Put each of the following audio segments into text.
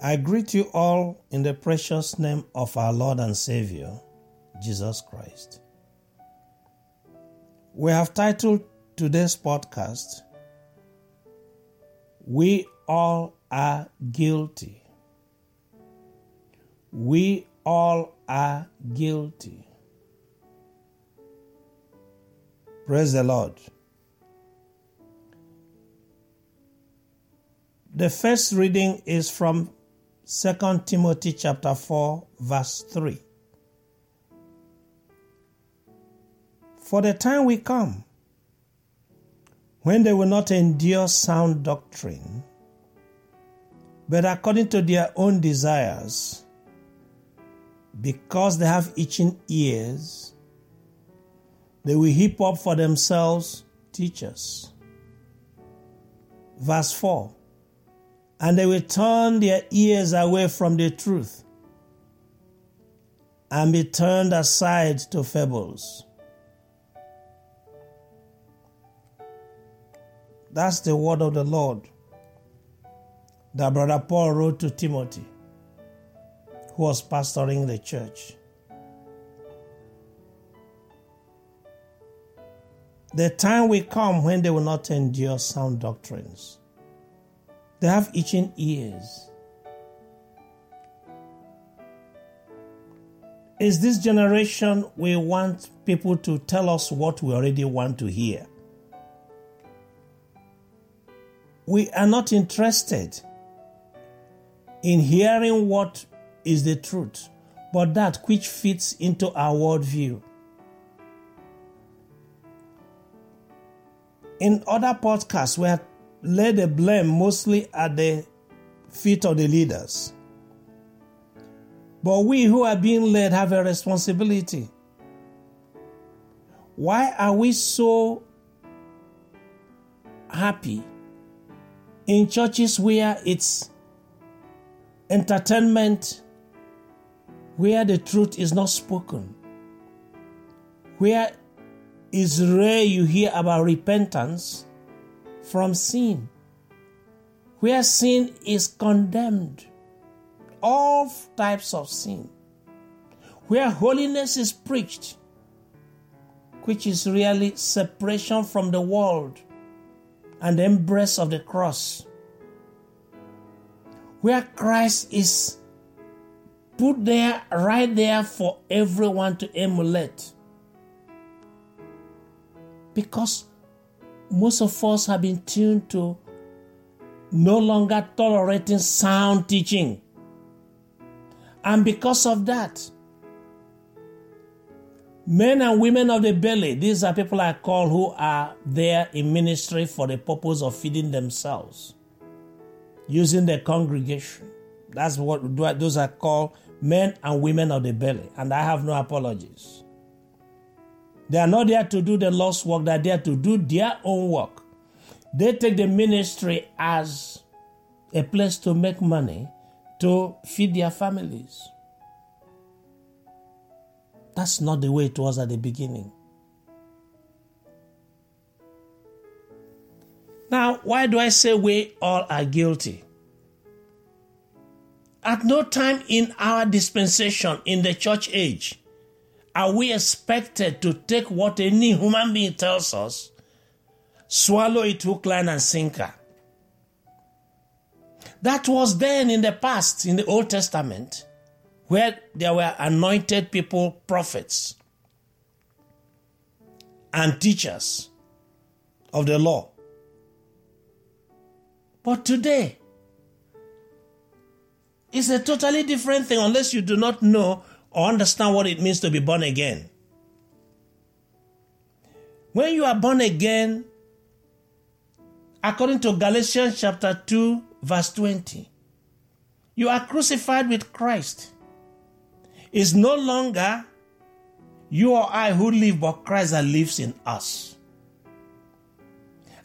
I greet you all in the precious name of our Lord and Savior, Jesus Christ. We have titled today's podcast, We All Are Guilty. We all are guilty. Praise the Lord. The first reading is from 2 Timothy chapter 4 verse 3. For the time will come when they will not endure sound doctrine, but according to their own desires, because they have itching ears, they will heap up for themselves teachers. Verse 4 And they will turn their ears away from the truth and be turned aside to fables. That's the word of the Lord that Brother Paul wrote to Timothy, who was pastoring the church. The time will come when they will not endure sound doctrines. They have itching ears. Is this generation we want people to tell us what we already want to hear? We are not interested in hearing what is the truth, but that which fits into our worldview. In other podcasts, we have laid the blame mostly at the feet of the leaders. But we who are being led have a responsibility. Why are we so happy in churches where it's entertainment, where the truth is not spoken, where is rare you hear about repentance from sin, where sin is condemned, all types of sin, where holiness is preached, which is really separation from the world and the embrace of the cross, where Christ is put there, right there for everyone to emulate. Because most of us have been tuned to no longer tolerating sound teaching. And because of that, men and women of the belly, these are people I call who are there in ministry for the purpose of feeding themselves, using the congregation. That's what those are called men and women of the belly. And I have no apologies. They are not there to do the Lord's work, they are there to do their own work. They take the ministry as a place to make money to feed their families. That's not the way it was at the beginning. Now, why do I say we all are guilty? At no time in our dispensation in the church age are we expected to take what any human being tells us, swallow it hook, line, and sinker? That was then in the past, in the Old Testament, where there were anointed people, prophets, and teachers of the law. But today, it's a totally different thing unless you do not know understand what it means to be born again. When you are born again, according to Galatians chapter 2, verse 20, you are crucified with Christ. It's no longer you or I who live, but Christ that lives in us.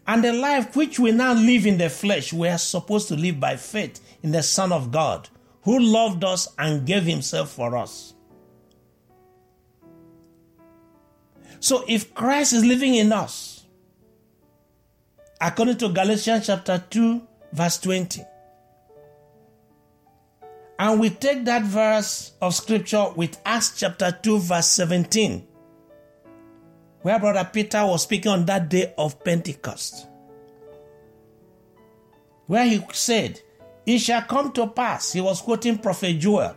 And the life which we now live in the flesh, we are supposed to live by faith in the Son of God, who loved us and gave himself for us. So if Christ is living in us, according to Galatians chapter 2, verse 20, And we take that verse of scripture with Acts chapter 2, verse 17, where Brother Peter was speaking on that day of Pentecost, where he said, It shall come to pass, he was quoting Prophet Joel,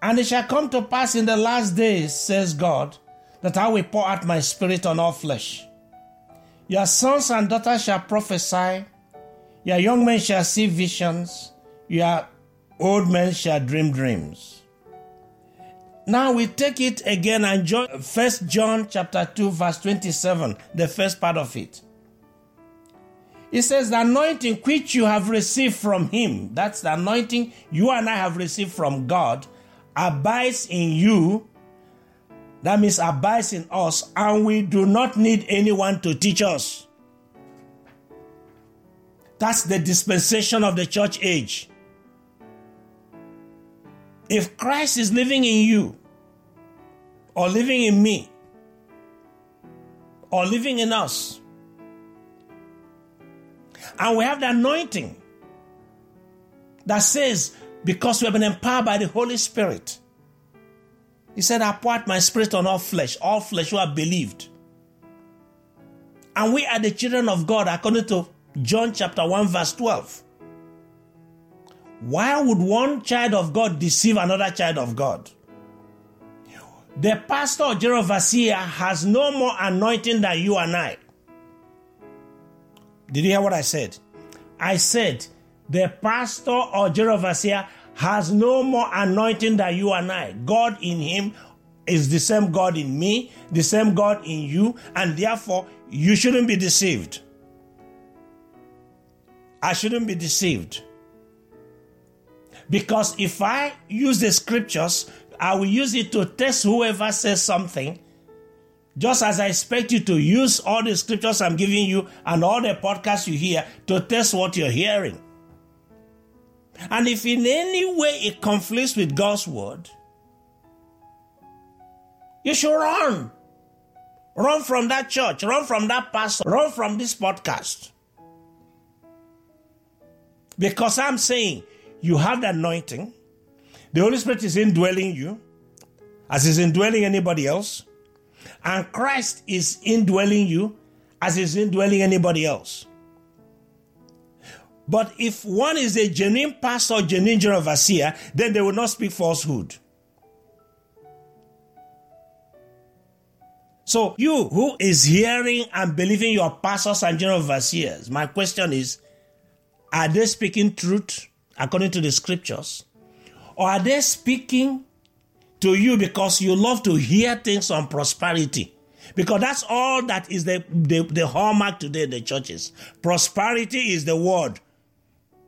and it shall come to pass in the last days, says God, that I will pour out my spirit on all flesh. Your sons and daughters shall prophesy, your young men shall see visions your old men shall dream dreams. Now we take it again and join First John chapter 2, verse 27, the first part of it. It says, The anointing which you have received from him, that's the anointing you and I have received from God, abides in you. That means abides in us, and we do not need anyone to teach us. That's the dispensation of the church age. If Christ is living in you, or living in me, or living in us, and we have the anointing that says, because we have been empowered by the Holy Spirit, He said, I pour out my spirit on all flesh, all flesh who have believed. And we are the children of God according to John chapter 1, verse 12. Why would one child of God deceive another child of God? The pastor of has no more anointing than you and I. Did you hear what I said? I said the pastor of Jerovasia has no more anointing than you and I. God in him is the same God in me, the same God in you, and therefore you shouldn't be deceived. I shouldn't be deceived. Because if I use the scriptures, I will use it to test whoever says something. Just as I expect you to use all the scriptures I'm giving you and all the podcasts you hear to test what you're hearing. And if in any way it conflicts with God's word, you should run. Run from that church, run from that pastor, run from this podcast. Because I'm saying you have the anointing. The Holy Spirit is indwelling you, as is indwelling anybody else. And Christ is indwelling you, as is indwelling anybody else. But if one is a genuine pastor, genuine general overseer, then they will not speak falsehood. So, you who is hearing and believing your pastors and general overseers, my question is are they speaking truth? according to the scriptures? Or are they speaking to you because you love to hear things on prosperity? Because that's all that is the, the, the hallmark today in the churches. Prosperity is the word.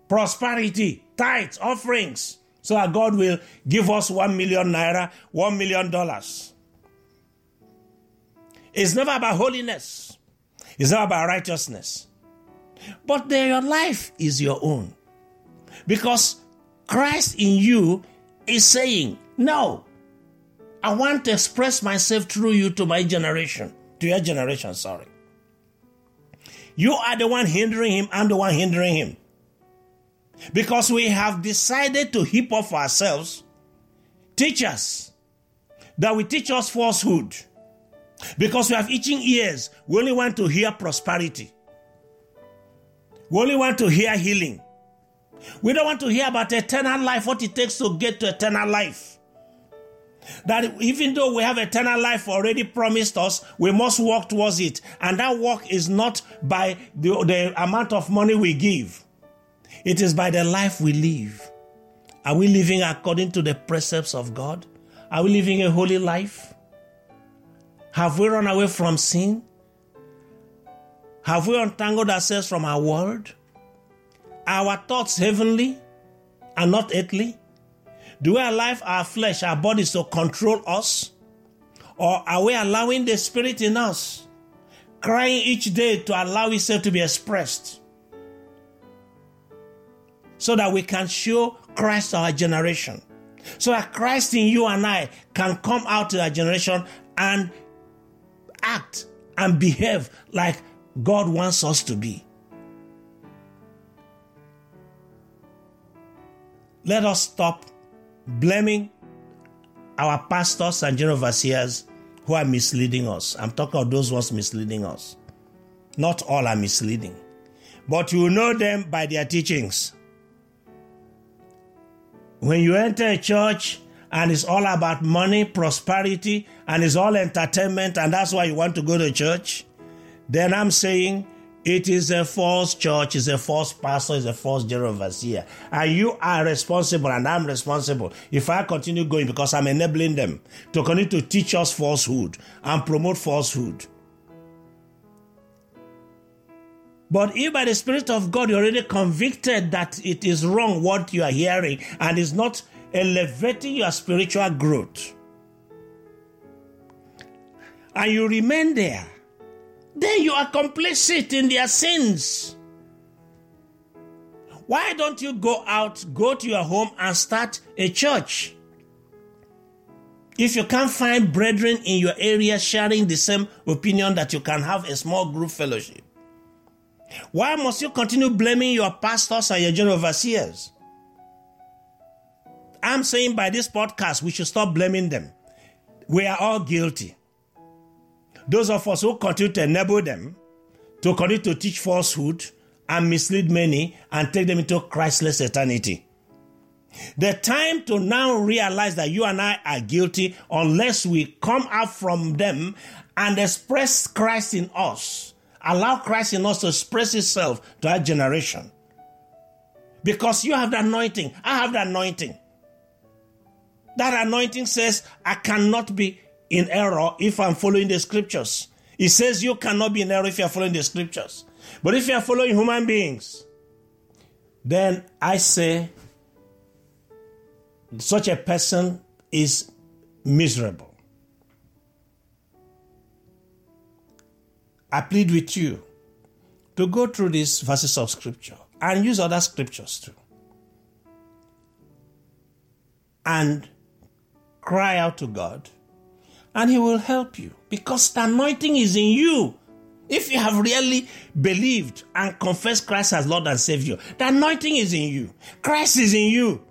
Prosperity, tithes, offerings. So that God will give us one million naira, one million dollars. It's never about holiness. It's not about righteousness. But your life is your own. Because Christ in you is saying, No, I want to express myself through you to my generation, to your generation, sorry. You are the one hindering him, I'm the one hindering him. Because we have decided to heap up ourselves teachers that will teach us falsehood. Because we have itching ears, we only want to hear prosperity. We only want to hear healing. We don't want to hear about eternal life, what it takes to get to eternal life. That even though we have eternal life already promised us, we must walk towards it. And that walk is not by the, the amount of money we give, it is by the life we live. Are we living according to the precepts of God? Are we living a holy life? Have we run away from sin? Have we untangled ourselves from our world? our thoughts heavenly and not earthly? Do we allow our flesh, our bodies to control us? Or are we allowing the Spirit in us, crying each day to allow itself to be expressed? So that we can show Christ our generation. So that Christ in you and I can come out to our generation and act and behave like God wants us to be. let us stop blaming our pastors and general overseers who are misleading us. I'm talking of those ones misleading us. Not all are misleading, but you know them by their teachings. When you enter a church and it's all about money, prosperity, and it's all entertainment, and that's why you want to go to church, then I'm saying it is a false church, it's a false pastor, it's a false general overseer. And you are responsible, and I'm responsible if I continue going because I'm enabling them to continue to teach us falsehood and promote falsehood. But if by the Spirit of God you're already convicted that it is wrong what you are hearing and is not elevating your spiritual growth, and you remain there, then you are complicit in their sins. Why don't you go out, go to your home, and start a church? If you can't find brethren in your area sharing the same opinion that you can have a small group fellowship, why must you continue blaming your pastors and your general overseers? I'm saying by this podcast, we should stop blaming them. We are all guilty. Those of us who continue to enable them to continue to teach falsehood and mislead many and take them into Christless eternity. The time to now realize that you and I are guilty unless we come out from them and express Christ in us Allow Christ in us to express Himself to our generation. Because you have the anointing, I have the anointing. That anointing says, I cannot be in error if I'm following the scriptures. It says you cannot be in error if you're following the scriptures. But if you're following human beings, then I say such a person is miserable. I plead with you to go through these verses of scripture and use other scriptures too. And cry out to God, and He will help you because the anointing is in you. If you have really believed and confessed Christ as Lord and Savior, the anointing is in you. Christ is in you.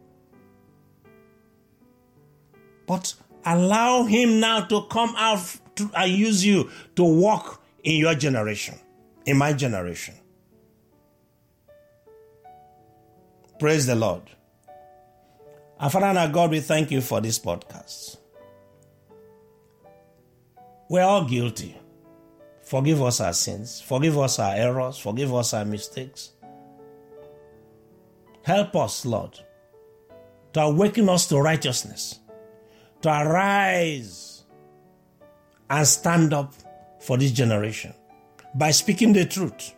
But allow Him now to come out to, and use you to walk in your generation, in my generation. Praise the Lord. Our Father and our God, we thank you for this podcast. We're all guilty. Forgive us our sins. Forgive us our errors. Forgive us our mistakes. Help us, Lord, to awaken us to righteousness, to arise and stand up for this generation by speaking the truth,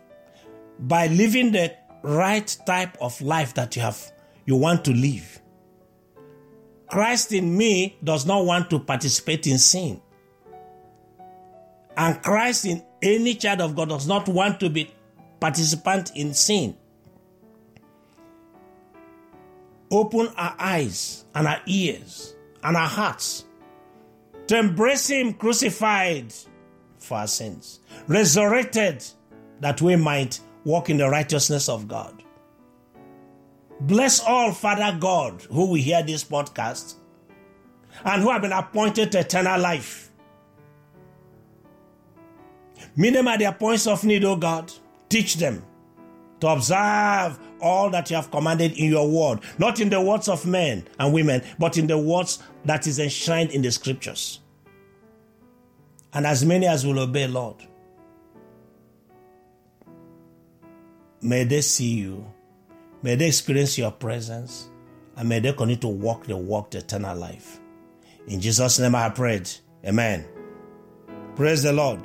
by living the right type of life that you have you want to live. Christ in me does not want to participate in sin. And Christ in any child of God does not want to be participant in sin. Open our eyes and our ears and our hearts to embrace Him crucified for our sins, resurrected that we might walk in the righteousness of God. Bless all, Father God, who will hear this podcast and who have been appointed to eternal life. Meet them at their points of need, O God. Teach them to observe all that you have commanded in your word, not in the words of men and women, but in the words that is enshrined in the scriptures and as many as will obey, Lord. May they see you, may they experience your presence, and may they continue to walk the walk the eternal life. In Jesus' name I prayed. Amen. Praise the Lord.